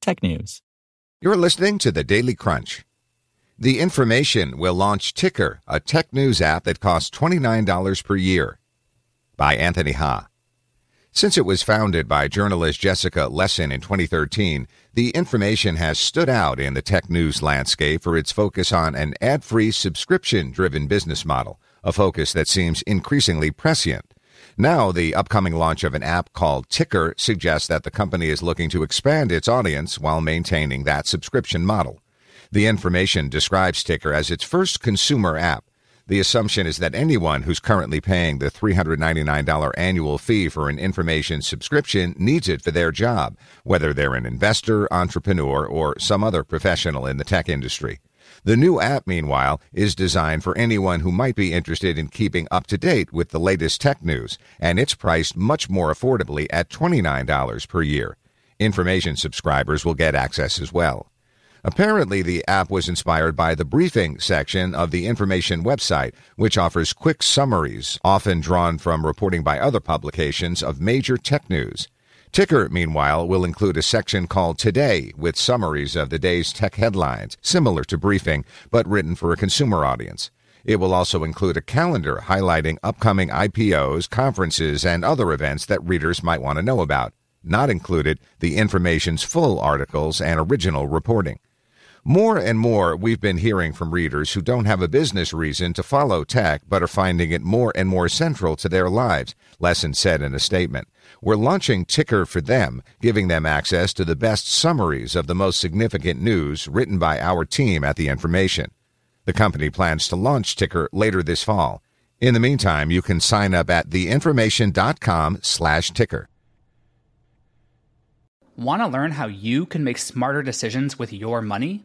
technews. You're listening to the Daily Crunch. The Information will launch Ticker, a tech news app that costs $29 per year. By Anthony Ha. Since it was founded by journalist Jessica Lessin in 2013, The Information has stood out in the tech news landscape for its focus on an ad free, subscription driven business model, a focus that seems increasingly prescient. Now, the upcoming launch of an app called Ticker suggests that the company is looking to expand its audience while maintaining that subscription model. The information describes Ticker as its first consumer app. The assumption is that anyone who's currently paying the $399 annual fee for an information subscription needs it for their job, whether they're an investor, entrepreneur, or some other professional in the tech industry. The new app, meanwhile, is designed for anyone who might be interested in keeping up to date with the latest tech news, and it's priced much more affordably at $29 per year. Information subscribers will get access as well. Apparently, the app was inspired by the briefing section of the information website, which offers quick summaries, often drawn from reporting by other publications of major tech news. Ticker, meanwhile, will include a section called Today with summaries of the day's tech headlines, similar to Briefing, but written for a consumer audience. It will also include a calendar highlighting upcoming IPOs, conferences, and other events that readers might want to know about. Not included, the information's full articles and original reporting. More and more, we've been hearing from readers who don't have a business reason to follow tech but are finding it more and more central to their lives, Lessin said in a statement. We're launching Ticker for them, giving them access to the best summaries of the most significant news written by our team at The Information. The company plans to launch Ticker later this fall. In the meantime, you can sign up at theinformation.com slash ticker. Want to learn how you can make smarter decisions with your money?